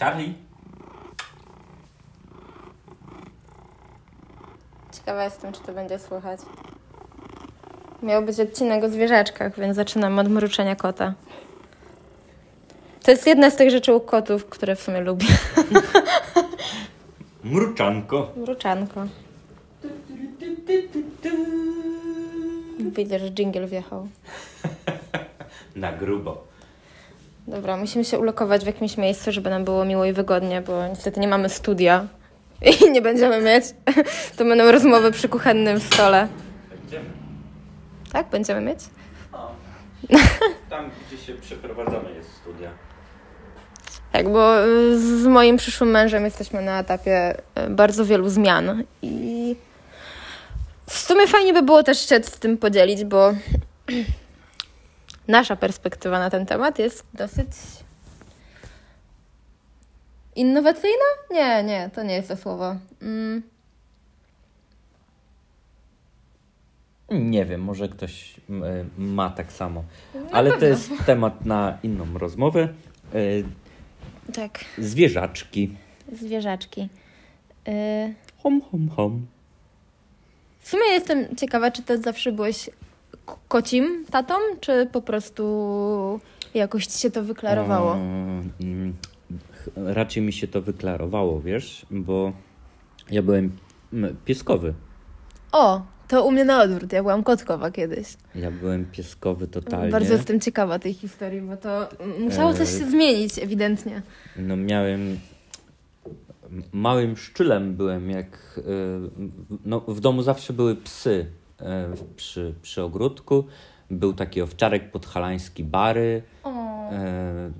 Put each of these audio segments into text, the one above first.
Charlie. Ciekawa jestem, czy to będzie słychać. Miał być odcinek o zwierzaczkach, więc zaczynamy od mruczenia kota. To jest jedna z tych rzeczy u kotów, które w sumie lubię. Mruczanko. Mruczanko. Widzę, że jingle wjechał. Na grubo. Dobra, musimy się ulokować w jakimś miejscu, żeby nam było miło i wygodnie, bo niestety nie mamy studia i nie będziemy mieć. To będą rozmowy przy kuchennym stole. Będziemy. Tak? Będziemy mieć? O. Tam, gdzie się przeprowadzamy, jest studia. Tak, bo y, z moim przyszłym mężem jesteśmy na etapie y, bardzo wielu zmian i w sumie fajnie by było też się z tym podzielić, bo nasza perspektywa na ten temat jest dosyć innowacyjna? Nie, nie, to nie jest to słowo. Mm, Nie wiem, może ktoś e, ma tak samo. Ale to jest temat na inną rozmowę. E, tak, Zwierzaczki. zwierzaczki. Y, Hom, hom, hom. W sumie jestem ciekawa, czy ty zawsze byłeś kocim tatą, czy po prostu jakoś ci się to wyklarowało? Mm, Raczej mi się to wyklarowało, wiesz, bo ja byłem pieskowy. O, to u mnie na odwrót. Ja byłam kotkowa kiedyś. Ja byłem pieskowy totalnie. Bardzo jestem ciekawa tej historii, bo to musiało coś się zmienić ewidentnie. No miałem małym szczylem byłem, jak y, no, w domu zawsze były psy przy, przy ogródku. Był taki owczarek podhalański Bary. O. E,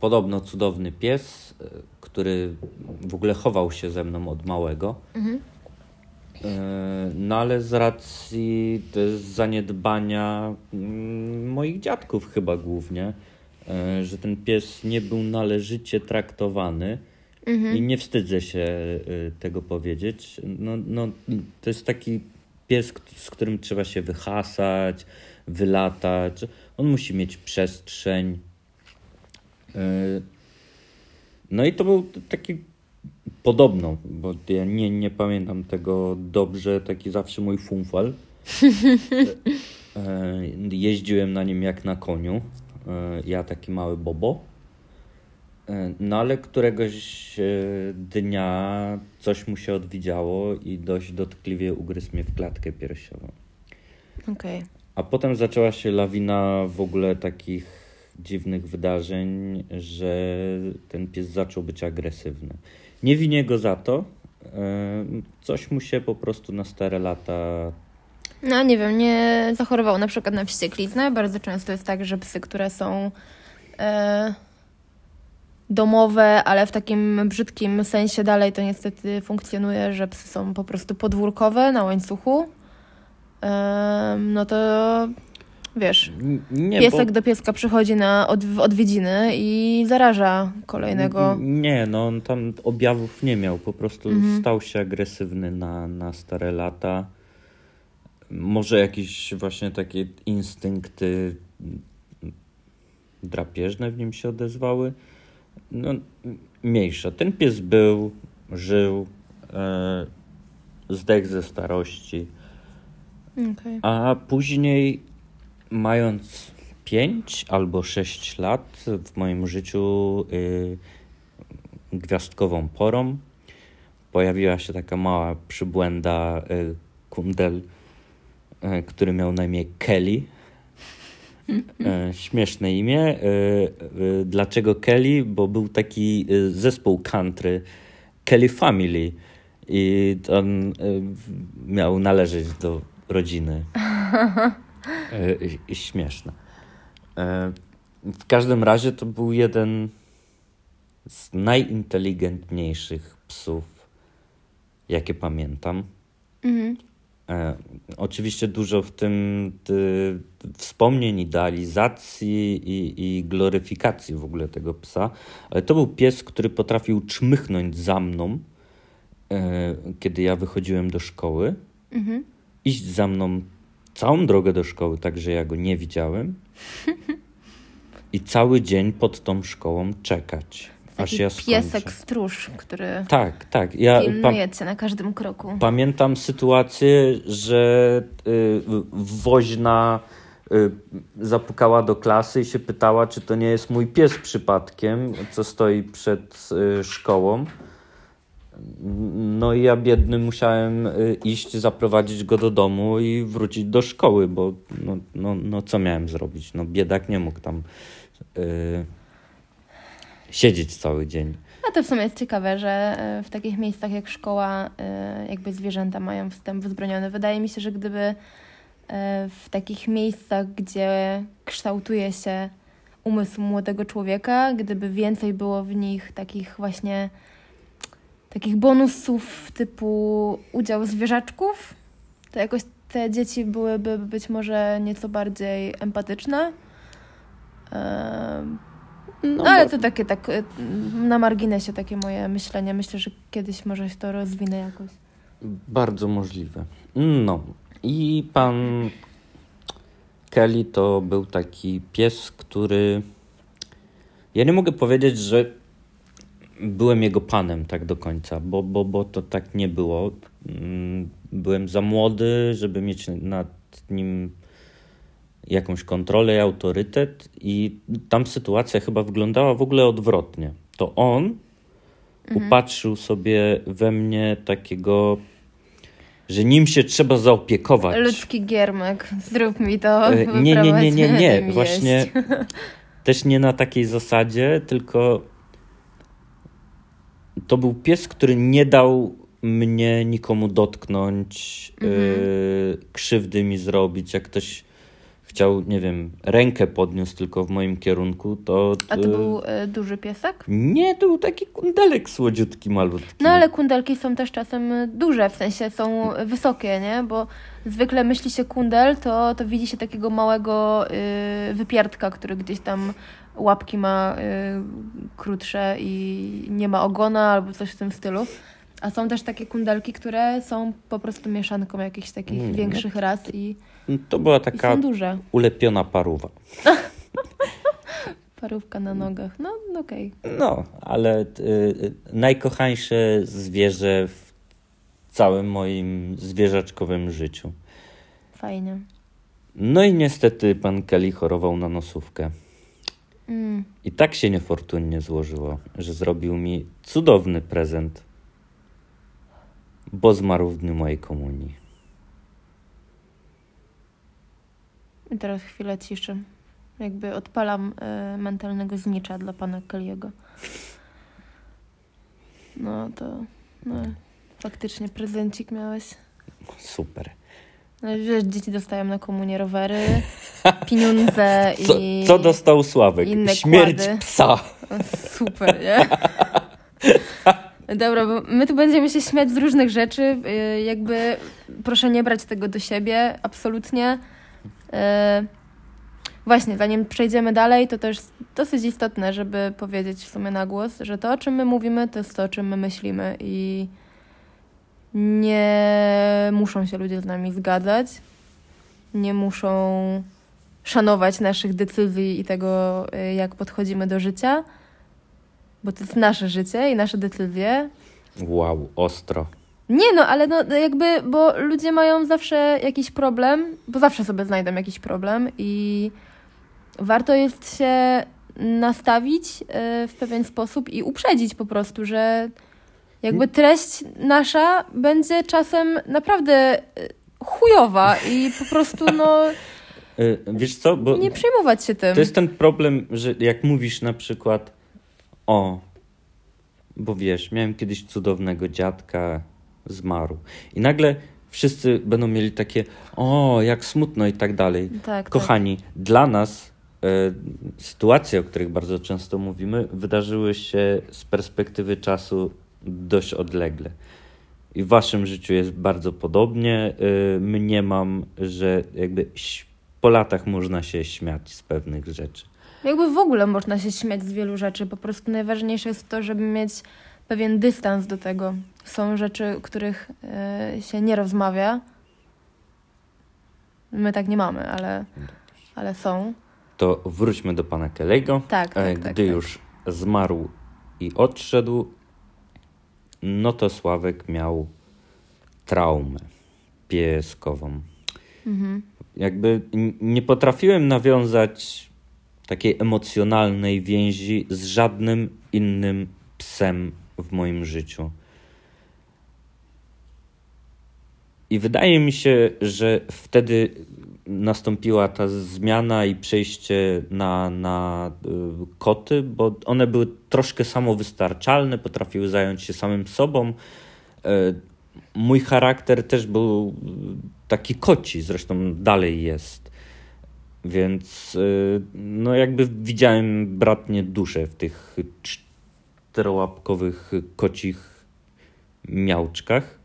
Podobno cudowny pies, e, który w ogóle chował się ze mną od małego. Mhm. E, No ale z racji zaniedbania mm, moich dziadków chyba głównie, że ten pies nie był należycie traktowany i nie wstydzę się tego powiedzieć. No, no, to jest taki pies, z którym trzeba się wyhasać, wylatać. On musi mieć przestrzeń. E, No i to był taki podobno, bo ja nie, nie pamiętam tego dobrze, taki zawsze mój funfal. E, Jeździłem na nim jak na koniu. E, Ja taki mały bobo. E, No ale któregoś e, dnia coś mu się odwidziało i dość dotkliwie ugryzł mnie w klatkę piersiową. Okej. A potem zaczęła się lawina w ogóle takich dziwnych wydarzeń, że ten pies zaczął być agresywny. Nie winię go za to. e, Coś mu się po prostu na stare lata. No nie wiem, nie zachorował na przykład na wściekliznę. Bardzo często jest tak, że psy, które są e, domowe, ale w takim brzydkim sensie dalej to niestety funkcjonuje, że psy są po prostu podwórkowe na łańcuchu. No to wiesz, Nie, piesek bo... do pieska przychodzi na od, w odwiedziny i zaraża kolejnego. Nie, no on tam objawów nie miał. Po prostu stał się agresywny na, na stare lata. Może jakieś właśnie takie instynkty drapieżne w nim się odezwały. No, mniejsza. Ten pies był, żył, e, zdechł ze starości. Okej. A później, mając 5 albo 6 lat, w moim życiu y, gwiazdkową porą pojawiła się taka mała przybłęda y, kundel, y, który miał na imię Kelly. E, Śmieszne imię. Y, y, Dlaczego Kelly? Bo był taki zespół country Kelly Family i on miał należeć do rodziny. E, Śmieszne. E, W każdym razie to był jeden z najinteligentniejszych psów, jakie pamiętam. Mhm. E, oczywiście dużo w tym ty, wspomnień, idealizacji i, i gloryfikacji w ogóle tego psa, ale to był pies, który potrafił czmychnąć za mną, e, kiedy ja wychodziłem do szkoły, Mhm. iść za mną całą drogę do szkoły, tak że ja go nie widziałem i cały dzień pod tą szkołą czekać. Taki ja piesek stróż, który Tak, tak. Ja pilnuje cię na każdym kroku. pamiętam sytuację, że y, woźna y, zapukała do klasy i się pytała, czy to nie jest mój pies przypadkiem, co stoi przed y, szkołą. No i ja biedny musiałem y, iść, zaprowadzić go do domu i wrócić do szkoły, bo no, no, no co miałem zrobić? No biedak nie mógł tam y, siedzieć cały dzień. A to w sumie jest ciekawe, że e, w takich miejscach jak szkoła, e, jakby zwierzęta mają wstęp wzbroniony. Wydaje mi się, że gdyby e, w takich miejscach, gdzie kształtuje się umysł młodego człowieka, gdyby więcej było w nich takich właśnie takich bonusów typu udział zwierzaczków, to jakoś te dzieci byłyby być może nieco bardziej empatyczne. Em, No, no, ale bo- to takie tak y, na marginesie takie moje myślenie. Myślę, że kiedyś może się to rozwinę jakoś. Bardzo możliwe. No i pan Kelly to był taki pies, który. Ja nie mogę powiedzieć, że byłem jego panem tak do końca, bo, bo, bo to tak nie było. Mm, Byłem za młody, żeby mieć nad nim jakąś kontrolę i autorytet, i tam sytuacja chyba wyglądała w ogóle odwrotnie. To on upatrzył sobie we mnie takiego, że nim się trzeba zaopiekować. Ludzki giermek, zrób mi to. E, Nie, nie, nie, nie, nie. Właśnie też nie na takiej zasadzie, tylko to był pies, który nie dał mnie nikomu dotknąć, Mhm. y, krzywdy mi zrobić. Jak ktoś chciał, nie wiem, rękę podniósł tylko w moim kierunku, to. A to y, był y, duży piesek? Nie, to był taki kundelek słodziutki, malutki. No ale kundelki są też czasem duże, w sensie są wysokie, nie? Bo zwykle myśli się kundel, to, to widzi się takiego małego y, wypierdka, który gdzieś tam łapki ma y, krótsze i nie ma ogona albo coś w tym stylu. A są też takie kundelki, które są po prostu mieszanką jakichś takich Mm, większych ras i, To była taka ulepiona paruwa. Parówka na nogach. No, no okej. No, ale y, y, najkochańsze zwierzę w całym moim zwierzaczkowym życiu. Fajnie. No i niestety pan Kelly chorował na nosówkę. Mm. I tak się niefortunnie złożyło, że zrobił mi cudowny prezent, bo zmarł w dniu mojej komunii. I teraz chwilę ciszy. Jakby odpalam y, mentalnego znicza dla pana Kelly'ego. No to... No, faktycznie prezencik miałeś. Super. No, wiesz, dzieci dostają na komunię rowery, pieniądze Co, i... co dostał Sławek? Śmierć kłady. psa. Super, nie? Dobra, bo my tu będziemy się śmiać z różnych rzeczy. y, Jakby proszę nie brać tego do siebie, absolutnie. Y, Właśnie, zanim przejdziemy dalej, to też dosyć istotne, żeby powiedzieć w sumie na głos, że to, o czym my mówimy, to jest to, o czym my myślimy i nie muszą się ludzie z nami zgadzać, nie muszą szanować naszych decyzji i tego, y, jak podchodzimy do życia, bo to jest nasze życie i nasze decyzje. Wow, ostro. Nie no, ale no jakby, bo ludzie mają zawsze jakiś problem, bo zawsze sobie znajdą jakiś problem i warto jest się nastawić y, w pewien sposób i uprzedzić po prostu, że jakby treść nasza będzie czasem naprawdę y, chujowa i po prostu no Y, Wiesz co, bo nie przejmować się tym. To jest ten problem, że jak mówisz na przykład o, bo wiesz, miałem kiedyś cudownego dziadka, zmarł. I nagle wszyscy będą mieli takie o, jak smutno i tak dalej. Tak, Kochani, dla nas e, sytuacje, o których bardzo często mówimy, wydarzyły się z perspektywy czasu dość odlegle. I w waszym życiu jest bardzo podobnie. E, mniemam, że jakby po latach można się śmiać z pewnych rzeczy. Jakby w ogóle można się śmiać z wielu rzeczy. Po prostu najważniejsze jest to, żeby mieć pewien dystans do tego. Są rzeczy, których e, się nie rozmawia. My tak nie mamy, ale, ale są. To wróćmy do pana Kelego. Tak, E, tak, tak. Gdy tak. już zmarł i odszedł, no to Sławek miał traumę pieskową. Mhm. Jakby nie potrafiłem nawiązać takiej emocjonalnej więzi z żadnym innym psem w moim życiu. I wydaje mi się, że wtedy nastąpiła ta zmiana i przejście na, na y, koty, bo one były troszkę samowystarczalne, potrafiły zająć się samym sobą. Y, mój charakter też był taki koci, zresztą dalej jest. Więc y, no jakby widziałem bratnie duszę w tych czterołapkowych kocich miałczkach.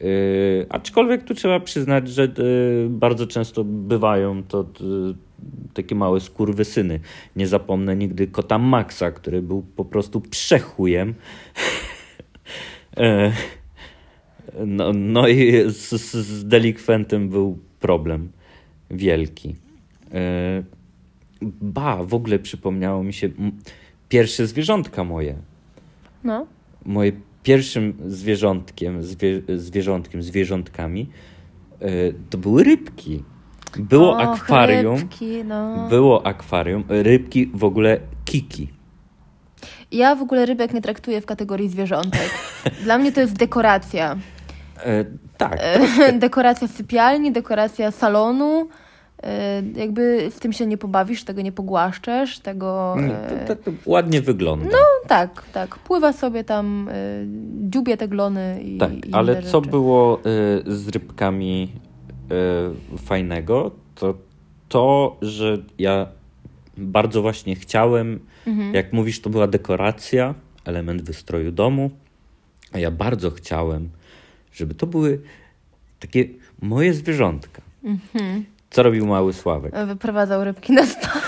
Yy, aczkolwiek tu trzeba przyznać, że yy, bardzo często bywają to yy, takie małe skurwysyny. Nie zapomnę nigdy kota Maxa, który był po prostu przechujem. Yy, no, no i z, z delikwentem był problem wielki. Yy, ba, w ogóle przypomniało mi się pierwsze zwierzątka moje. No. Moje pierwszym zwierzątkiem, zwie, zwierzątkiem, zwierzątkami e, to były rybki. Było Och, akwarium. Rybki, no. Było akwarium. Rybki w ogóle kiki. Ja w ogóle rybek nie traktuję w kategorii zwierzątek. Dla mnie to jest dekoracja. E, tak. E, dekoracja sypialni, dekoracja salonu. Y, jakby w tym się nie pobawisz, tego nie pogłaszczesz, tego... To, to, to ładnie wygląda. No tak, tak. Pływa sobie tam, y, dziubie te glony i Tak, i ale co rzeczy. było z rybkami fajnego, to to, że ja bardzo właśnie chciałem, mhm. jak mówisz, to była dekoracja, element wystroju domu, a ja bardzo chciałem, żeby to były takie moje zwierzątka. Mhm. Co robił mały Sławek? Wyprowadzał rybki na spacer.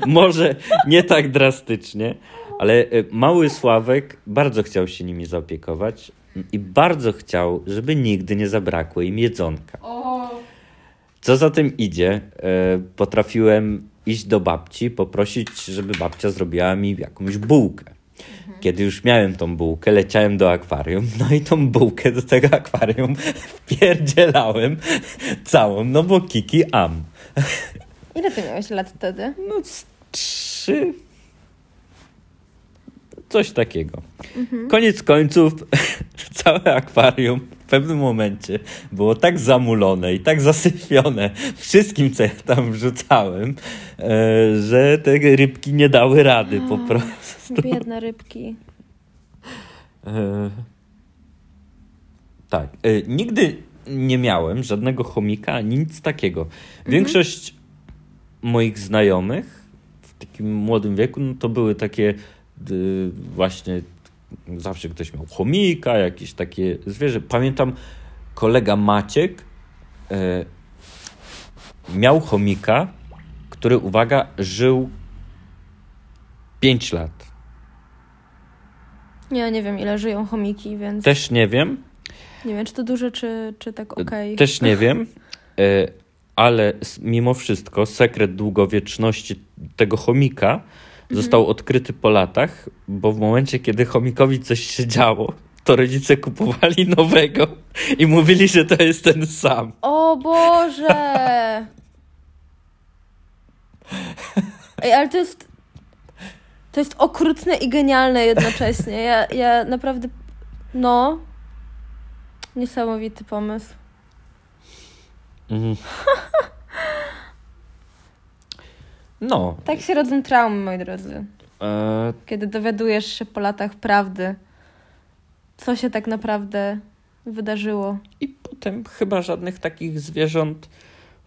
Może nie tak drastycznie, ale e, mały Sławek bardzo chciał się nimi zaopiekować i bardzo chciał, żeby nigdy nie zabrakło im jedzonka. Co za tym idzie, e, potrafiłem iść do babci, poprosić, żeby babcia zrobiła mi jakąś bułkę. Kiedy już miałem tą bułkę, leciałem do akwarium, no i tą bułkę do tego akwarium wpierdzielałem całą, no bo kiki am. Ile ty miałeś lat wtedy? No trzy. Coś takiego. Mhm. Koniec końców całe akwarium w pewnym momencie było tak zamulone i tak zasypione wszystkim, co ja tam wrzucałem, e, że te rybki nie dały rady po prostu. Biedne rybki. E, tak. E, nigdy nie miałem żadnego chomika, nic takiego. Mhm. Większość mhm. moich znajomych w takim młodym wieku no to były takie y, właśnie zawsze ktoś miał chomika, jakieś takie zwierzę. Pamiętam kolega Maciek e, miał chomika, który, uwaga, żył 5 lat. Ja nie wiem, ile żyją chomiki, więc. Też nie wiem. Nie wiem, czy to duże, czy, czy tak ok. Też nie wiem, e, ale mimo wszystko sekret długowieczności tego chomika został mhm. odkryty po latach, bo w momencie, kiedy chomikowi coś się działo, to rodzice kupowali nowego i mówili, że to jest ten sam. O Boże! Ej, ale to jest. To jest okrutne i genialne jednocześnie. Ja, ja naprawdę. No. Niesamowity pomysł. Mhm. No. Tak się rodzą traumy, moi drodzy. E... Kiedy dowiadujesz się po latach prawdy, co się tak naprawdę wydarzyło. I potem chyba żadnych takich zwierząt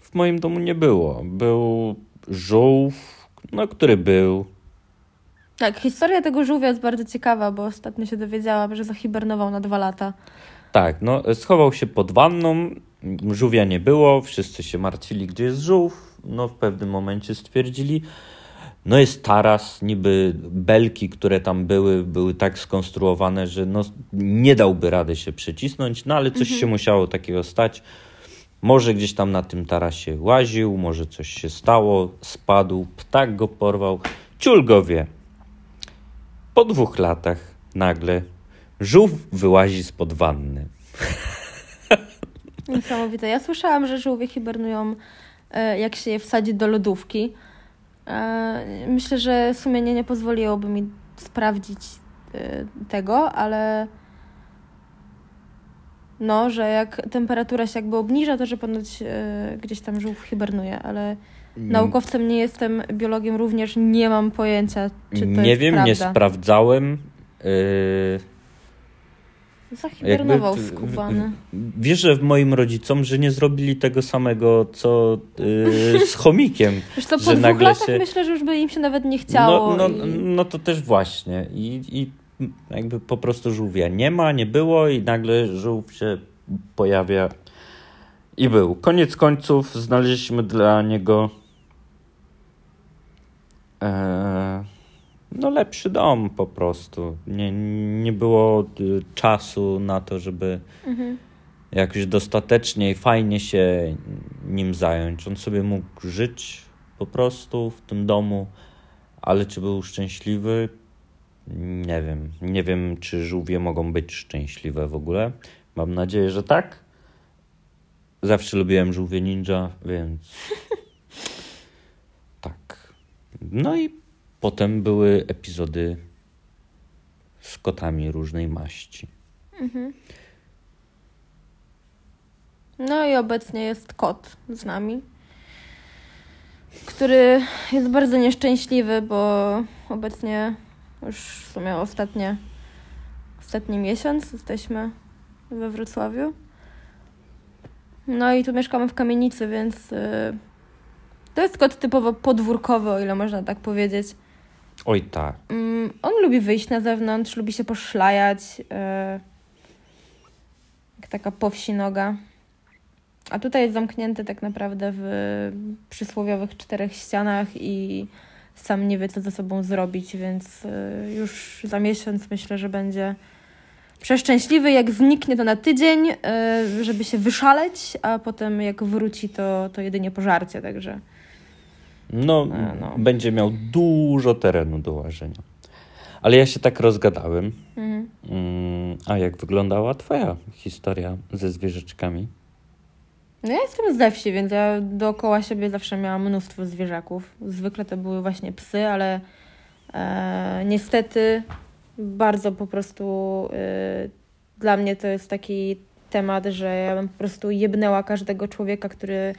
w moim domu nie było. Był żółw, no który był. Tak, historia tego żółwia jest bardzo ciekawa, bo ostatnio się dowiedziałam, że zahibernował na dwa lata. Tak, no schował się pod wanną, żółwia nie było, wszyscy się martwili, gdzie jest żółw. No w pewnym momencie stwierdzili, no jest taras, niby belki, które tam były, były tak skonstruowane, że no nie dałby rady się przycisnąć, no ale coś mhm. się musiało takiego stać. Może gdzieś tam na tym tarasie łaził, może coś się stało, spadł, ptak go porwał, ciul go wie. Po dwóch latach nagle żółw wyłazi spod wanny. Niesamowite. Ja słyszałam, że żółwie hibernują, e, jak się je wsadzi do lodówki. E, myślę, że sumienie nie pozwoliłoby mi sprawdzić e, tego, ale no, że jak temperatura się jakby obniża, to że ponoć gdzieś tam żółw hibernuje, ale. Naukowcem nie jestem, biologiem również nie mam pojęcia, czy to nie jest wiem, prawda. nie sprawdzałem. Yy Zahibernował jakby, skubany. Wierzę w moim rodzicom, że nie zrobili tego samego, co yy, z chomikiem. Wiesz co, po że dwóch latach się... myślę, że już by im się nawet nie chciało. No, no, i... no to też właśnie. I, I jakby po prostu żółwia nie ma, nie było i nagle żółw się pojawia i był. Koniec końców znaleźliśmy dla niego no lepszy dom po prostu. Nie, nie było y, czasu na to, żeby mhm. jakoś dostatecznie i fajnie się nim zająć. On sobie mógł żyć po prostu w tym domu, ale czy był szczęśliwy? Nie wiem. Nie wiem, czy żółwie mogą być szczęśliwe w ogóle. Mam nadzieję, że tak. Zawsze lubiłem żółwie ninja, więc. No i Potem były epizody z kotami różnej maści. Mhm. No i obecnie jest kot z nami, który jest bardzo nieszczęśliwy, bo obecnie już w sumie ostatnie, ostatni miesiąc jesteśmy we Wrocławiu. No i tu mieszkamy w kamienicy, więc yy, to jest kot typowo podwórkowy, o ile można tak powiedzieć. Oj tak. Mm, on lubi wyjść na zewnątrz, lubi się poszlajać. Yy, jak taka powsi noga. A tutaj jest zamknięty tak naprawdę w przysłowiowych czterech ścianach i sam nie wie, co ze sobą zrobić, więc yy, już za miesiąc myślę, że będzie przeszczęśliwy. Jak zniknie to na tydzień, yy, żeby się wyszaleć, a potem jak wróci, to, to jedynie pożarcie, także... No, no, będzie miał dużo terenu do łażenia. Ale ja się tak rozgadałem. Mhm. Mm, a jak wyglądała Twoja historia ze zwierzeczkami? No ja jestem ze wsi, więc ja dookoła siebie zawsze miałam mnóstwo zwierzaków. Zwykle to były właśnie psy, ale e, niestety bardzo po prostu e, dla mnie to jest taki temat, że ja bym po prostu jebnęła każdego człowieka, który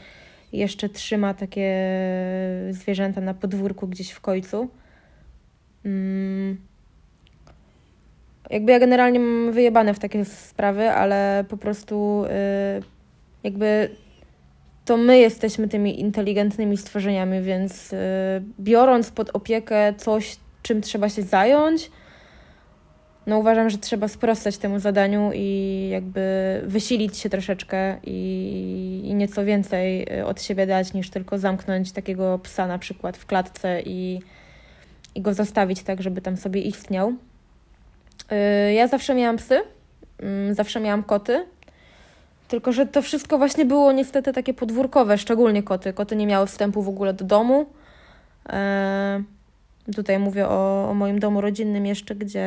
jeszcze trzyma takie zwierzęta na podwórku gdzieś w końcu. Mm. Jakby ja generalnie mam wyjebane w takie sprawy, ale po prostu y, jakby to my jesteśmy tymi inteligentnymi stworzeniami, więc y, biorąc pod opiekę coś, czym trzeba się zająć, no uważam, że trzeba sprostać temu zadaniu i jakby wysilić się troszeczkę i, i nieco więcej y, od siebie dać, niż tylko zamknąć takiego psa na przykład w klatce i, i go zostawić tak, żeby tam sobie istniał. Y, ja zawsze miałam psy, mm, zawsze miałam koty, tylko że to wszystko właśnie było niestety takie podwórkowe, szczególnie koty. Koty nie miały wstępu w ogóle do domu. Tutaj mówię o, o moim domu rodzinnym jeszcze, gdzie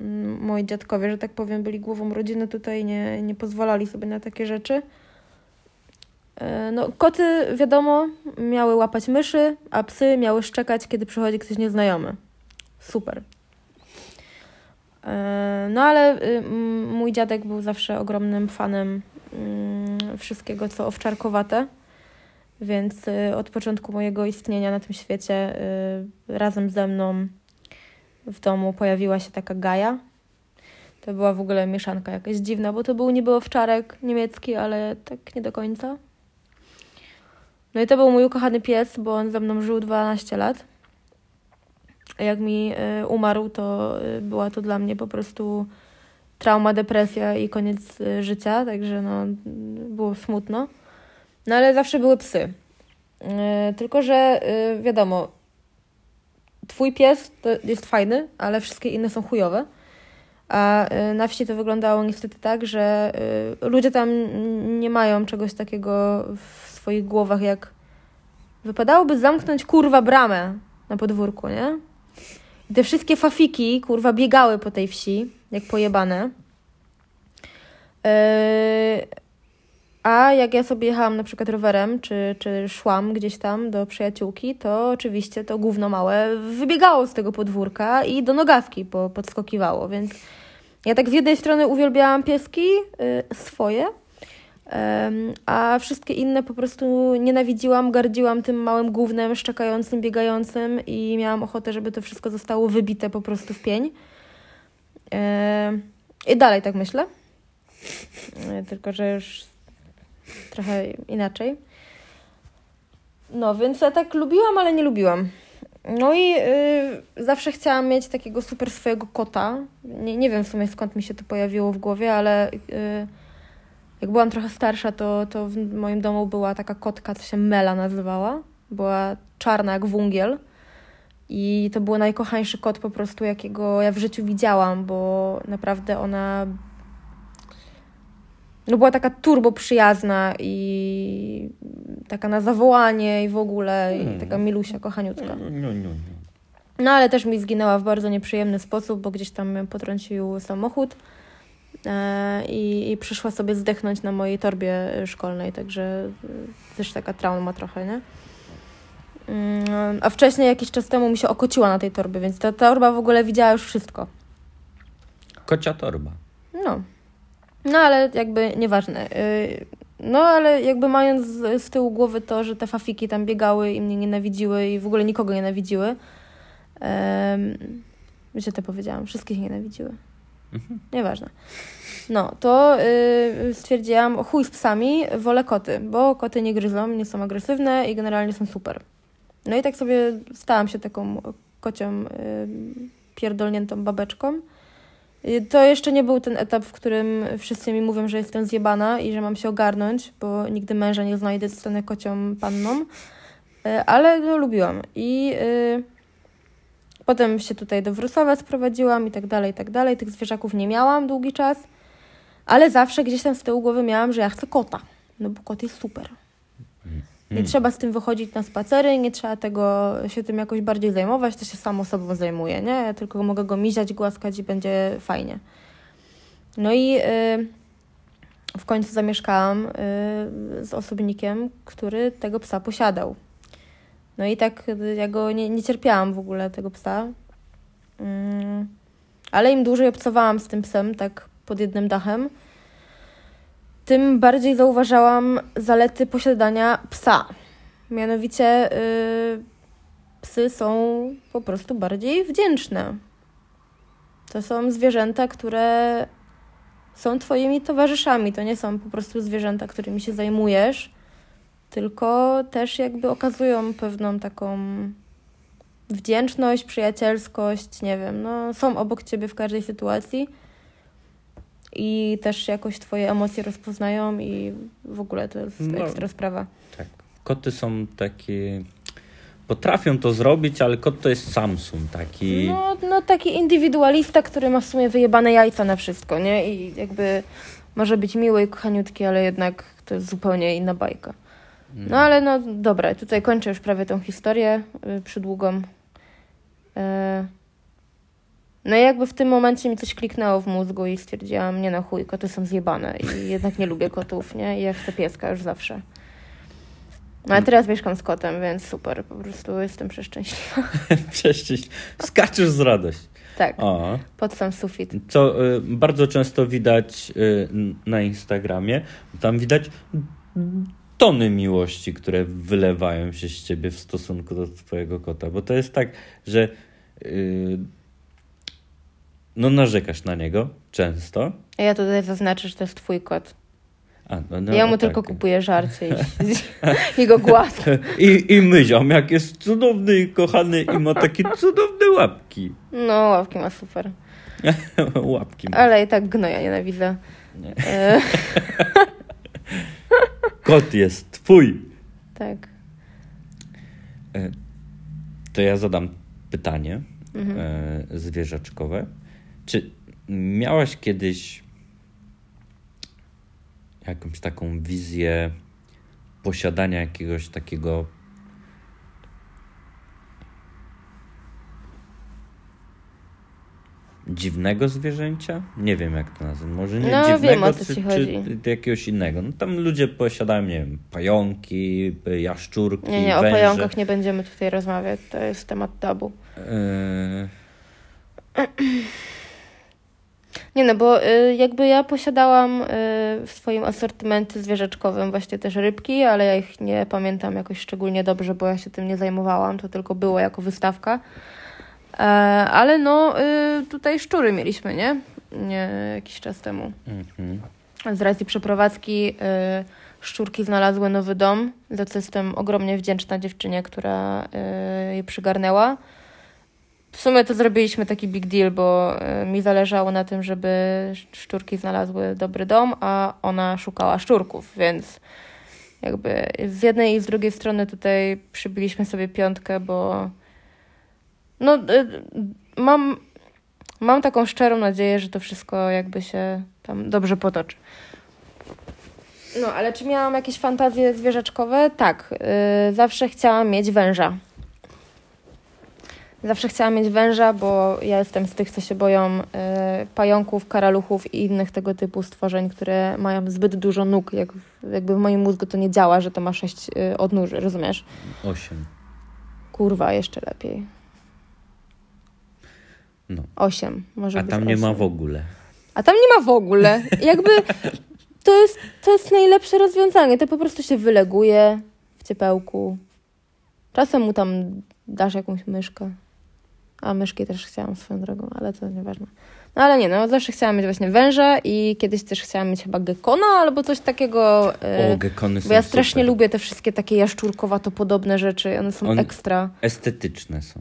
mm, moi dziadkowie, że tak powiem, byli głową rodziny, tutaj nie, nie pozwalali sobie na takie rzeczy. E, no, koty, wiadomo, miały łapać myszy, a psy miały szczekać, kiedy przychodzi ktoś nieznajomy. Super. E, no, ale y, mój dziadek był zawsze ogromnym fanem mm, wszystkiego, co owczarkowate. Więc y, od początku mojego istnienia na tym świecie y, razem ze mną w domu pojawiła się taka Gaja. To była w ogóle mieszanka jakaś dziwna, bo to był niby owczarek niemiecki, ale tak nie do końca. No i to był mój ukochany pies, bo on ze mną żył 12 lat. A jak mi y, umarł, to była to dla mnie po prostu trauma, depresja i koniec życia, także no, było smutno. No ale zawsze były psy. Yy, tylko, że yy, wiadomo, twój pies to jest fajny, ale wszystkie inne są chujowe. A yy, na wsi to wyglądało niestety tak, że ludzie tam nie mają czegoś takiego w swoich głowach, jak wypadałoby zamknąć kurwa bramę na podwórku, nie? te wszystkie fafiki, kurwa, biegały po tej wsi, jak pojebane. A jak ja sobie jechałam na przykład rowerem, czy, czy szłam gdzieś tam do przyjaciółki, to oczywiście to gówno małe wybiegało z tego podwórka i do nogawki po, podskokiwało, więc ja tak z jednej strony uwielbiałam pieski y, swoje, a wszystkie inne po prostu nienawidziłam, gardziłam tym małym gównem szczekającym, biegającym i miałam ochotę, żeby to wszystko zostało wybite po prostu w pień. I dalej tak myślę. E, tylko, że już trochę inaczej. No, więc ja tak lubiłam, ale nie lubiłam. No i y, zawsze chciałam mieć takiego super swojego kota. Nie, nie wiem w sumie skąd mi się to pojawiło w głowie, ale y, jak byłam trochę starsza, to, to w moim domu była taka kotka, co się Mela nazywała. Była czarna jak wungiel. I to był najkochańszy kot po prostu, jakiego ja w życiu widziałam, bo naprawdę ona no była taka turbo przyjazna i taka na zawołanie i w ogóle, i mm. taka milusia, kochaniutka. No, no, no, ale też mi zginęła w bardzo nieprzyjemny sposób, bo gdzieś tam potrącił samochód e, i, i przyszła sobie zdechnąć na mojej torbie szkolnej, także e, też taka trauma trochę, nie? Mm, a wcześniej, jakiś czas temu, mi się okociła na tej torbie, więc ta torba w ogóle widziała już wszystko. Kocia torba. No. No ale jakby nieważne. Y, no ale jakby mając z tyłu głowy to, że te fafiki tam biegały i mnie nienawidziły i w ogóle nikogo nienawidziły. Um, wiecie, to powiedziałam, wszystkich nienawidziły. Mhm. Nieważne. No, to yy, stwierdziłam, chuj z psami, wolę koty, bo koty nie gryzą, nie są agresywne i generalnie są super. No i tak sobie stałam się taką kocią yy, pierdolniętą babeczką. Y, to jeszcze nie był ten etap, w którym wszyscy mi mówią, że jestem zjebana i że mam się ogarnąć, bo nigdy męża nie znajdę, zostanę kocią panną. Y, ale no, lubiłam. I y, potem się tutaj do Wrocławia sprowadziłam i tak dalej, i tak dalej. Tych zwierzaków nie miałam długi czas, ale zawsze gdzieś tam z tyłu głowy miałam, że ja chcę kota, no bo kot jest super. Nie hmm. trzeba z tym wychodzić na spacery, nie trzeba tego się tym jakoś bardziej zajmować, to się samo sobą zajmuje, nie? Ja tylko mogę go miziać, głaskać i będzie fajnie. No i y, w końcu zamieszkałam y, z osobnikiem, który tego psa posiadał. No i tak ja go nie, nie cierpiałam w ogóle, tego psa. Y, ale im dłużej obcowałam z tym psem, tak pod jednym dachem, tym bardziej zauważałam zalety posiadania psa. Mianowicie yy, psy są po prostu bardziej wdzięczne. To są zwierzęta, które są Twoimi towarzyszami. To nie są po prostu zwierzęta, którymi się zajmujesz, tylko też jakby okazują pewną taką wdzięczność, przyjacielskość, nie wiem, no, są obok Ciebie w każdej sytuacji i też jakoś twoje emocje rozpoznają i w ogóle to jest no, ekstra sprawa. Tak. Koty są takie potrafią to zrobić, ale kot to jest Samsung taki. No, no taki indywidualista, który ma w sumie wyjebane jajca na wszystko, nie? I jakby może być miły i kochaniutki, ale jednak to jest zupełnie inna bajka. No, no ale no dobra, tutaj kończę już prawie tą historię y, przydługą. Y no i jakby w tym momencie mi coś kliknęło w mózgu i stwierdziłam, nie no chuj, koty są zjebane i jednak nie lubię kotów, nie? I ja chcę pieska już zawsze. No a teraz mieszkam z kotem, więc super, po prostu jestem przeszczęśliwa. Przeszczęśliwa. Skaczesz z radości. Tak, o. pod sam sufit. Co y, bardzo często widać y, na Instagramie, tam widać tony miłości, które wylewają się z ciebie w stosunku do twojego kota, bo to jest tak, że y, no narzekasz na niego często. A ja tutaj zaznaczę, że to jest twój kot. A, no, no, ja mu tak. tylko kupuję żarcie i, i go gładę. I, I myziom, jak jest cudowny i kochany i ma takie cudowne łapki. No, łapki ma super. łapki ma. Ale i tak gnoja nienawidzę. Nie. E. Kot jest twój. Tak. E, to ja zadam pytanie mhm. E, zwierzaczkowe. Czy miałaś kiedyś jakąś taką wizję posiadania jakiegoś takiego dziwnego zwierzęcia. Nie wiem, jak to nazwać. Może nie No, dziwnego, wiem, o czy, czy jakiegoś innego. No, tam ludzie posiadają, nie wiem, pająki, jaszczurki, Nie, nie, o węże. pająkach nie będziemy tutaj rozmawiać. To jest temat tabu. Yy, Nie no, bo y, jakby ja posiadałam y, w swoim asortymencie zwierzeczkowym właśnie też rybki, ale ja ich nie pamiętam jakoś szczególnie dobrze, bo ja się tym nie zajmowałam, to tylko było jako wystawka. E, ale no, y, tutaj szczury mieliśmy, nie? nie? Jakiś czas temu. mhm. Z racji przeprowadzki y, szczurki znalazły nowy dom, za co jestem ogromnie wdzięczna dziewczynie, która y, je przygarnęła. W sumie to zrobiliśmy taki big deal, bo y, mi zależało na tym, żeby szczurki znalazły dobry dom, a ona szukała szczurków, więc jakby z jednej i z drugiej strony tutaj przybiliśmy sobie piątkę, bo no mam, mam taką szczerą nadzieję, że to wszystko jakby się tam dobrze potoczy. No, ale czy miałam jakieś fantazje zwierzaczkowe? Tak. y, zawsze chciałam mieć węża. Zawsze chciałam mieć węża, bo ja jestem z tych, co się boją y, pająków, karaluchów i innych tego typu stworzeń, które mają zbyt dużo nóg. Jak, jakby w moim mózgu to nie działa, że to ma sześć y, odnóży, rozumiesz? Osiem. Kurwa, jeszcze lepiej. No. Osiem. Może A być tam nie ma w ogóle. A tam nie ma w ogóle. Jakby to jest, to jest najlepsze rozwiązanie. To po prostu się wyleguje w ciepełku. Czasem mu tam dasz jakąś myszkę. A myszki też chciałam swoją drogą, ale to nieważne. No ale nie, no zawsze chciałam mieć właśnie węża i kiedyś też chciałam mieć chyba gekona albo coś takiego. O, y, gekony są bo ja strasznie super. lubię te wszystkie takie jaszczurkowato podobne rzeczy. One są On- ekstra. Estetyczne są.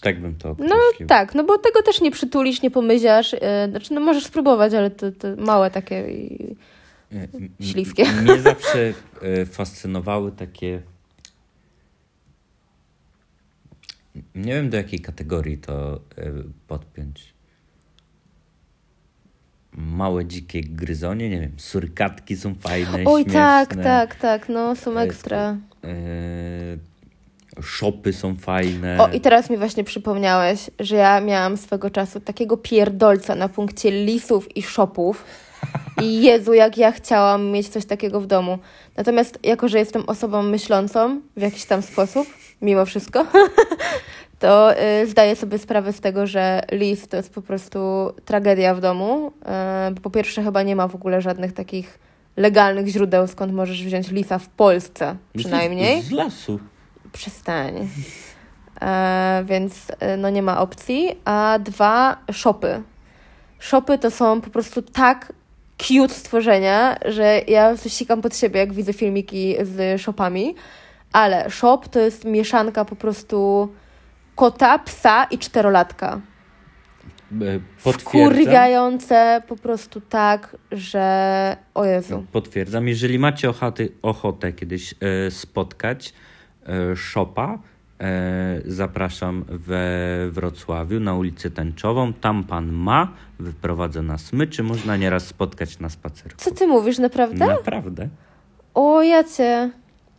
Tak bym to No określił. tak, no bo tego też nie przytulisz, nie pomyziasz. Yy, znaczy, no możesz spróbować, ale to, to małe takie. I... E, m- Śliwkie. m- Mnie zawsze e, fascynowały takie. Nie wiem do jakiej kategorii to e, podpiąć. Małe dzikie gryzonie, nie wiem, surkatki są fajne, Oj, śmieszne. tak, tak, tak, no są E, ekstra. E, szopy są fajne. O, i teraz mi właśnie przypomniałeś, że ja miałam swego czasu takiego pierdolca na punkcie lisów i szopów. I Jezu, jak ja chciałam mieć coś takiego w domu. Natomiast jako, że jestem osobą myślącą w jakiś tam sposób, mimo wszystko, to y, zdaję sobie sprawę z tego, że lis to jest po prostu tragedia w domu. Y, po pierwsze chyba nie ma w ogóle żadnych takich legalnych źródeł, skąd możesz wziąć lisa w Polsce przynajmniej. Z, z lasu. Przestań. E, więc e, no nie ma opcji. A dwa, shopy. Shopy to są po prostu tak cute stworzenia, że ja sikam pod siebie, jak widzę filmiki z shopami. Ale shop to jest mieszanka po prostu kota, psa i czterolatka. E, Potwierdzam. Wkurwiające po prostu tak, że o Jezu. Potwierdzam. Jeżeli macie ochoty, ochotę kiedyś e, spotkać e, Szopa, e, zapraszam we Wrocławiu na ulicę Tęczową. Tam pan ma, wyprowadza na smyczy. Można nieraz spotkać na spacerku. Co ty mówisz, naprawdę? Naprawdę. O, jacie.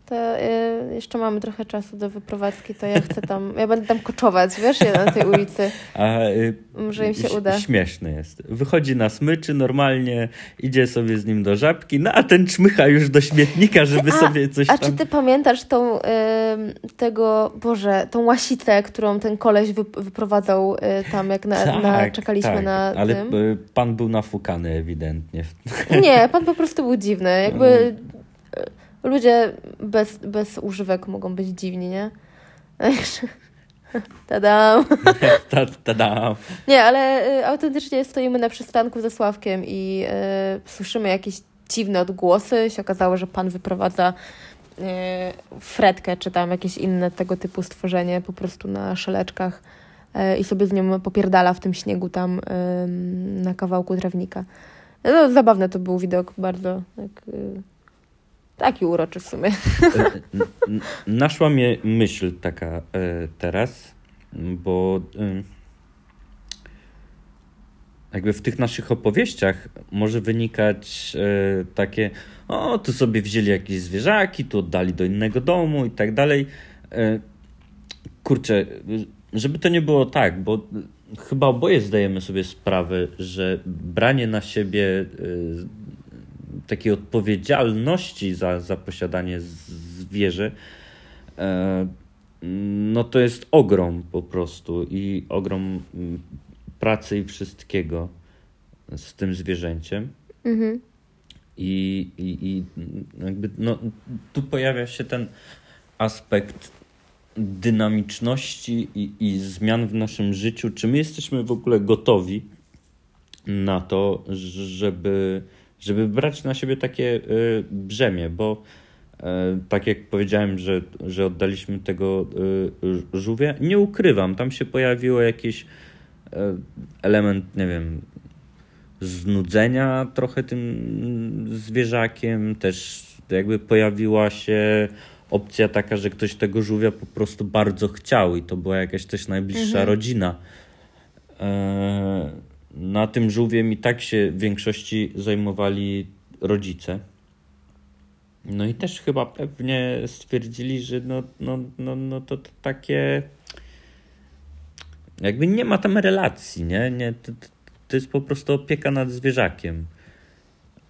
To y, jeszcze mamy trochę czasu do wyprowadzki, to ja chcę tam, ja będę tam koczować, wiesz, na tej ulicy. A, y, Może im się uda. Śmieszny jest. Wychodzi na smyczy, normalnie idzie sobie z nim do żabki, no a ten czmycha już do śmietnika, żeby A- sobie coś A tam... czy ty pamiętasz tą, ym, tego, Boże, tą łasicę, którą ten koleś wy, wyprowadzał y, tam, jak na, na, czekaliśmy tak, na ale tym? y, pan był nafukany ewidentnie. Nie, pan po prostu był dziwny. Jakby Mm. Ludzie bez, bez używek mogą być dziwni, nie? Tadam. Ta, tada. Nie, ale y, autentycznie stoimy na przystanku ze Sławkiem i y, słyszymy jakieś dziwne odgłosy. Się okazało, że pan wyprowadza y, fretkę, czy tam jakieś inne tego typu stworzenie po prostu na szeleczkach y, i sobie z nią popierdala w tym śniegu tam na kawałku trawnika. No, zabawny to był widok, bardzo tak, taki uroczy w sumie. E, Naszła mnie myśl taka e, teraz, bo e, jakby w tych naszych opowieściach może wynikać takie, o, tu sobie wzięli jakieś zwierzaki, tu oddali do innego domu i tak dalej. Kurczę, żeby to nie było tak, bo chyba oboje zdajemy sobie sprawę, że branie na siebie takiej odpowiedzialności za, za posiadanie zwierzę, e, no to jest ogrom po prostu i ogrom mm, pracy i wszystkiego z tym zwierzęciem. Mhm. I, i, I jakby no, tu pojawia się ten aspekt dynamiczności i, i zmian w naszym życiu. Czy my jesteśmy w ogóle gotowi na to, żeby, żeby brać na siebie takie y, brzemię? Bo y, tak jak powiedziałem, że, że oddaliśmy tego y, żółwia, nie ukrywam, tam się pojawiło jakiś element, nie wiem, znudzenia trochę tym zwierzakiem, też jakby pojawiła się opcja taka, że ktoś tego żółwia po prostu bardzo chciał i to była jakaś też najbliższa mhm. rodzina. E, na tym żółwiem i tak się w większości zajmowali rodzice. No i też chyba pewnie stwierdzili, że no, no, no, no to, to takie jakby nie ma tam relacji, nie? nie to, to jest po prostu opieka nad zwierzakiem.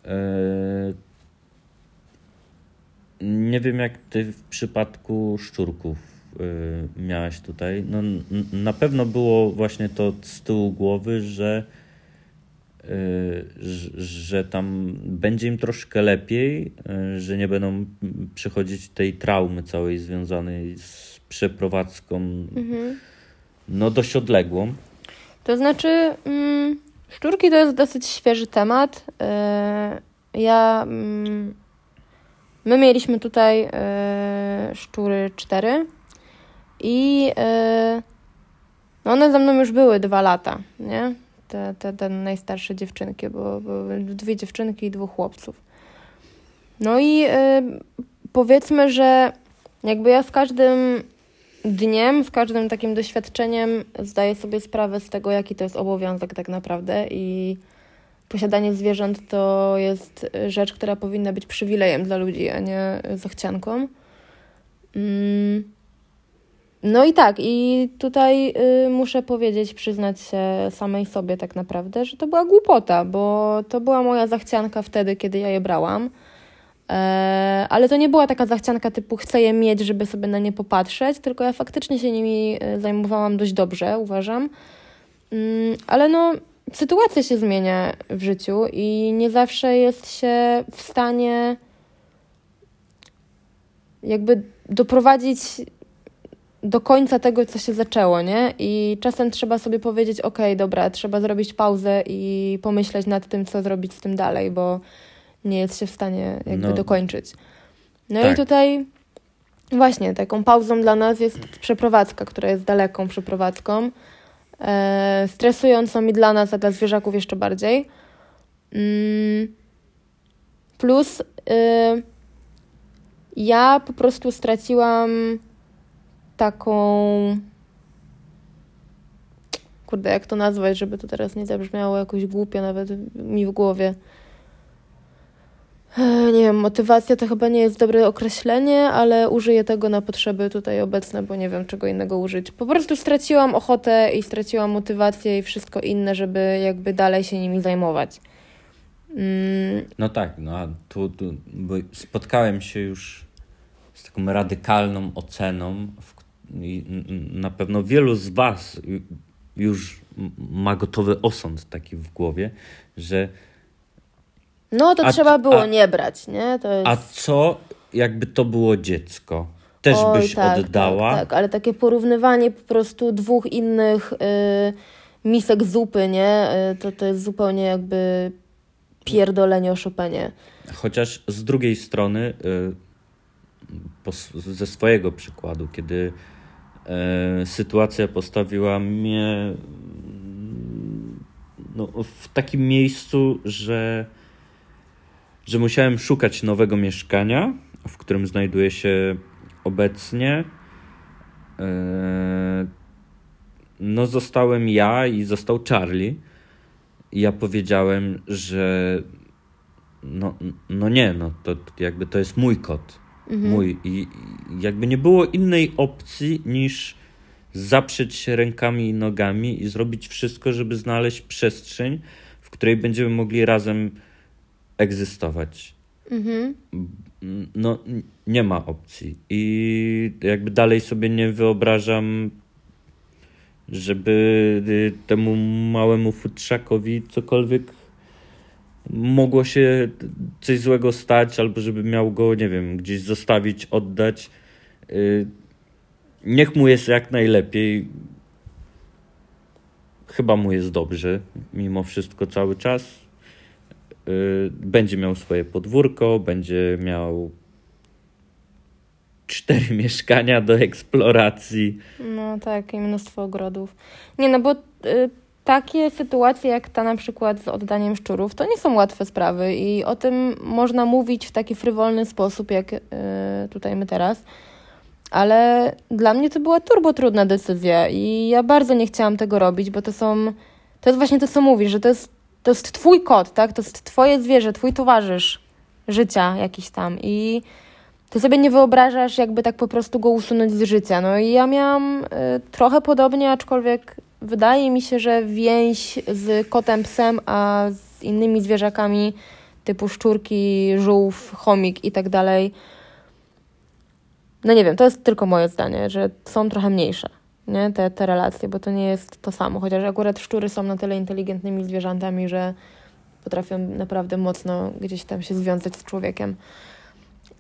E, nie wiem, jak ty w przypadku szczurków miałaś tutaj. No, na pewno było właśnie to z tyłu głowy, że, y, że tam będzie im troszkę lepiej, y, że nie będą przychodzić tej traumy całej związanej z przeprowadzką mhm. no dość odległą. To znaczy, mm, szczurki to jest dosyć świeży temat. Ja mm, My mieliśmy tutaj e, szczury cztery i no one ze mną już były dwa lata, nie? Te, te, te najstarsze dziewczynki, bo dwie dziewczynki i dwóch chłopców. No i e, powiedzmy, że jakby ja z każdym dniem, z każdym takim doświadczeniem zdaję sobie sprawę z tego, jaki to jest obowiązek tak naprawdę i posiadanie zwierząt to jest rzecz, która powinna być przywilejem dla ludzi, a nie zachcianką. Mm. No i tak, i tutaj y, muszę powiedzieć, przyznać się samej sobie tak naprawdę, że to była głupota, bo to była moja zachcianka wtedy, kiedy ja je brałam. E, ale to nie była taka zachcianka typu chcę je mieć, żeby sobie na nie popatrzeć, tylko ja faktycznie się nimi y, zajmowałam dość dobrze, uważam. Mm, ale no, sytuacja się zmienia w życiu i nie zawsze jest się w stanie jakby doprowadzić do końca tego, co się zaczęło, nie? I czasem trzeba sobie powiedzieć, ok, dobra, trzeba zrobić pauzę i pomyśleć nad tym, co zrobić z tym dalej, bo nie jest się w stanie jakby no, dokończyć. No tak. i tutaj właśnie taką pauzą dla nas jest przeprowadzka, która jest daleką przeprowadzką e, stresującą i dla nas, a dla zwierzaków jeszcze bardziej. Mm, plus y, ja po prostu straciłam taką. Kurde, jak to nazwać, żeby to teraz nie zabrzmiało jakoś głupio, nawet mi w głowie. Nie wiem, motywacja to chyba nie jest dobre określenie, ale użyję tego na potrzeby tutaj obecne, bo nie wiem czego innego użyć. Po prostu straciłam ochotę i straciłam motywację i wszystko inne, żeby jakby dalej się nimi zajmować. Mm. No tak, no a tu, tu spotkałem się już z taką radykalną oceną w, na pewno wielu z Was już ma gotowy osąd taki w głowie, że no to a, trzeba było a, nie brać, nie? Jest... A co jakby to było dziecko? Też Oj, byś tak, oddała? Tak, tak, ale takie porównywanie po prostu dwóch innych y, misek zupy, nie? Y, to, to jest zupełnie jakby pierdolenie o Chopinie. Chociaż z drugiej strony, y, po, ze swojego przykładu, kiedy sytuacja postawiła mnie no, w takim miejscu, że że musiałem szukać nowego mieszkania, w którym znajduję się obecnie. E, no, zostałem ja i został Charlie. I ja powiedziałem, że no, no nie, no to jakby to jest mój kot. Mhm. Mój. I jakby nie było innej opcji niż zaprzeć się rękami i nogami i zrobić wszystko, żeby znaleźć przestrzeń, w której będziemy mogli razem egzystować. Mhm. No, nie ma opcji. I jakby dalej sobie nie wyobrażam, żeby temu małemu futrzakowi cokolwiek mogło się coś złego stać, albo żeby miał go, nie wiem, gdzieś zostawić, oddać. Y, niech mu jest jak najlepiej. Chyba mu jest dobrze, mimo wszystko cały czas. Y, będzie miał swoje podwórko, będzie miał cztery mieszkania do eksploracji. No tak, i mnóstwo ogrodów. Nie, no bo y, takie sytuacje jak ta na przykład z oddaniem szczurów, to nie są łatwe sprawy i o tym można mówić w taki frywolny sposób, jak y, tutaj my teraz. Ale dla mnie to była turbo trudna decyzja i ja bardzo nie chciałam tego robić, bo to są. To jest właśnie to, co mówisz, że to jest, to jest twój kot, tak? To jest twoje zwierzę, twój towarzysz życia jakiś tam. I ty sobie nie wyobrażasz, jakby tak po prostu go usunąć z życia. No i ja miałam y, trochę podobnie, aczkolwiek wydaje mi się, że więź z kotem psem, a z innymi zwierzakami typu szczurki, żółw, chomik i tak dalej. No nie wiem, to jest tylko moje zdanie, że są trochę mniejsze, nie? Te, te relacje, bo to nie jest to samo. Chociaż akurat szczury są na tyle inteligentnymi zwierzętami, że potrafią naprawdę mocno gdzieś tam się związać z człowiekiem.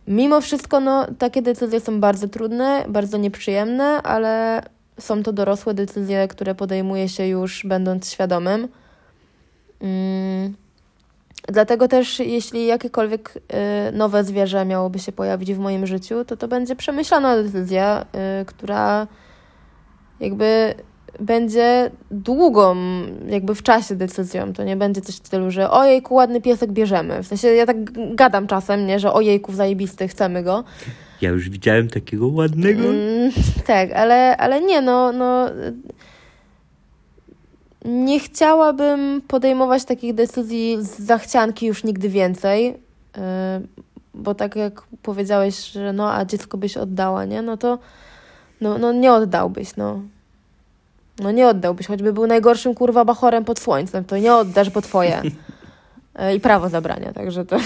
Mimo wszystko, no, takie decyzje są bardzo trudne, bardzo nieprzyjemne, ale są to dorosłe decyzje, które podejmuje się już będąc świadomym. Mm. Dlatego też, jeśli jakiekolwiek y, nowe zwierzę miałoby się pojawić w moim życiu, to to będzie przemyślana decyzja, y, która jakby będzie długą jakby w czasie decyzją. To nie będzie coś w stylu, że ojejku, ładny piesek bierzemy. W sensie ja tak gadam czasem, nie, że ojejku, zajebisty, chcemy go. Ja już widziałem takiego ładnego. Mm, tak, ale, ale nie, no, no nie chciałabym podejmować takich decyzji z zachcianki już nigdy więcej, y, bo tak jak powiedziałeś, że no, a dziecko byś oddała, nie? No to no, no nie oddałbyś, no. No nie oddałbyś, choćby był najgorszym kurwa bachorem pod słońcem, to nie oddasz, bo twoje. Y, I prawo zabrania, także to. Y,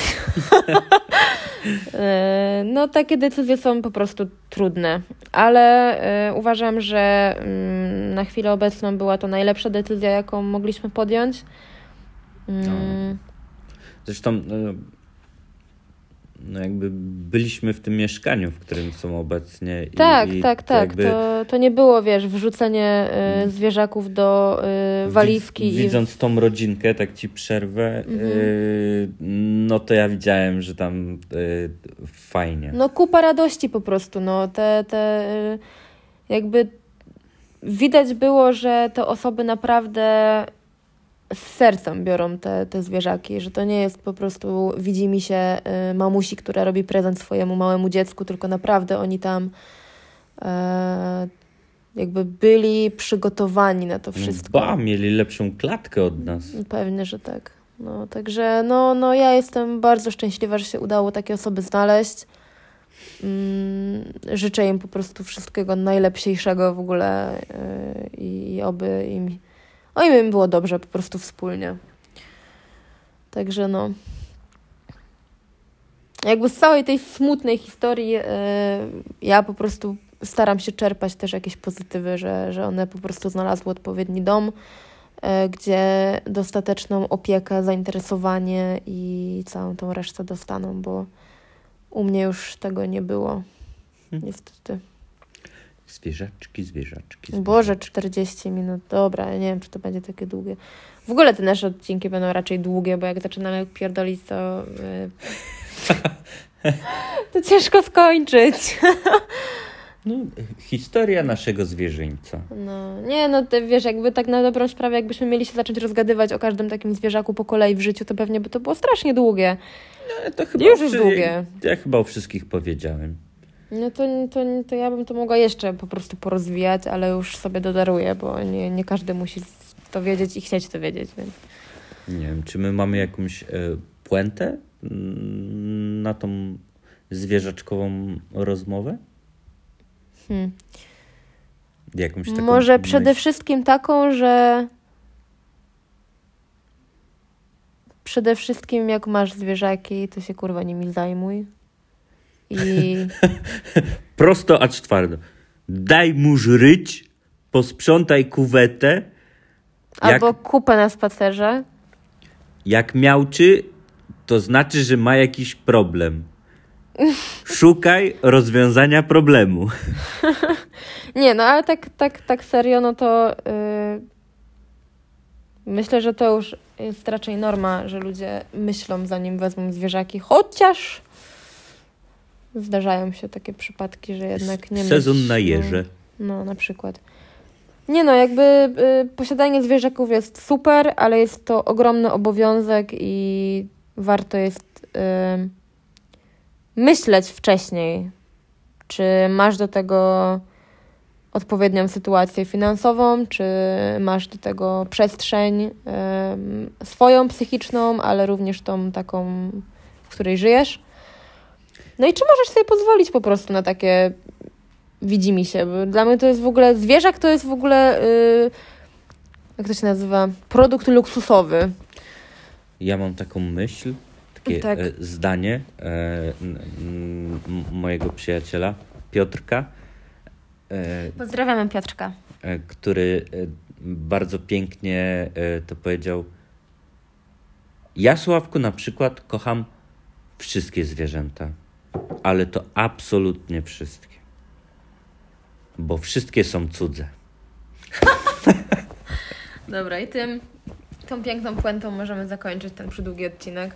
no, takie decyzje są po prostu trudne, ale uważam, że mm, na chwilę obecną była to najlepsza decyzja, jaką mogliśmy podjąć. No. Zresztą no jakby byliśmy w tym mieszkaniu, w którym są obecnie. Tak, i, tak, tak. Jakby... To, to nie było, wiesz, wrzucenie y, zwierzaków do y, walizki. Widząc i... tą rodzinkę, tak ci przerwę, mhm. y, no to ja widziałem, że tam y, fajnie. No kupa radości po prostu, no te, te y, jakby widać było, że te osoby naprawdę z sercem biorą te, te zwierzaki, że to nie jest po prostu widzi mi się y, mamusi, która robi prezent swojemu małemu dziecku, tylko naprawdę oni tam e, jakby byli przygotowani na to no wszystko. Ba, mieli lepszą klatkę od nas. Pewnie, że tak. No, także no, no ja jestem bardzo szczęśliwa, że się udało takie osoby znaleźć. Mm, życzę im po prostu wszystkiego najlepszego w ogóle yy, i oby im no i mi było dobrze po prostu wspólnie. Także no. Jakby z całej tej smutnej historii yy, ja po prostu staram się czerpać też jakieś pozytywy, że, że one po prostu znalazły odpowiedni dom, yy, gdzie dostateczną opiekę, zainteresowanie i całą tą resztę dostaną, bo u mnie już tego nie było. Hmm. Niestety. Zwierzaczki, zwierzaczki, zwierzaczki. Boże, 40 minut. Dobra, ja nie wiem, czy to będzie takie długie. W ogóle te nasze odcinki będą raczej długie, bo jak zaczynamy pierdolić, to... Yy, to ciężko skończyć. No, historia naszego zwierzyńca. No, nie, no ty wiesz, jakby tak na dobrą sprawę, jakbyśmy mieli się zacząć rozgadywać o każdym takim zwierzaku po kolei w życiu, to pewnie by to było strasznie długie. No, to chyba Już jest długie. Ja chyba o wszystkich powiedziałem. No to, to, to ja bym to mogła jeszcze po prostu porozwijać, ale już sobie dodaruję, bo nie, nie każdy musi to wiedzieć i chcieć to wiedzieć. Więc. Nie wiem, czy my mamy jakąś e, puentę mm, na tą zwierzaczkową rozmowę? Hmm. Jakąś taką Może przede myśl. wszystkim taką, że przede wszystkim jak masz zwierzaki, to się kurwa nimi zajmuj. I Prosto a twardo. Daj mu żryć, posprzątaj kuwetę. Jak, albo kupę na spacerze. jak miałczy, to znaczy, że ma jakiś problem. Szukaj rozwiązania problemu. Nie, no ale tak, tak, tak serio, no to yy, myślę, że to już jest raczej norma, że ludzie myślą zanim wezmą zwierzaki, chociaż zdarzają się takie przypadki, że jednak nie Sezon myślą. na jeże. No, na przykład. Nie no, jakby y, posiadanie zwierzaków jest super, ale jest to ogromny obowiązek i warto jest y, myśleć wcześniej, czy masz do tego odpowiednią sytuację finansową, czy masz do tego przestrzeń y, swoją psychiczną, ale również tą taką, w której żyjesz. No i czy możesz sobie pozwolić po prostu na takie widzi mi się. Bo Dla mnie to jest w ogóle, zwierzak to jest w ogóle, yy, jak to się nazywa, produkt luksusowy. Ja mam taką myśl, takie Tak. e, zdanie e, m- mojego przyjaciela Piotrka, e, Pozdrawiamy Piotrka. e, który e, bardzo pięknie e, to powiedział. Ja, Sławku, na przykład kocham wszystkie zwierzęta, ale to absolutnie wszystkie. Bo wszystkie są cudze. Dobra, i tym, tą piękną puentą możemy zakończyć ten przydługi odcinek.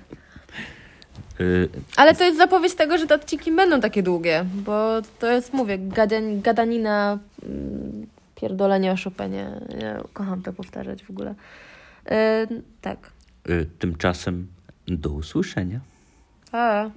Y, Ale to jest zapowiedź tego, że te odcinki będą takie długie, bo to jest, mówię, gadan, gadanina, mm, pierdolenie o Chopinie. Ja kocham to powtarzać w ogóle. Yy, tak. y, tymczasem do usłyszenia. A.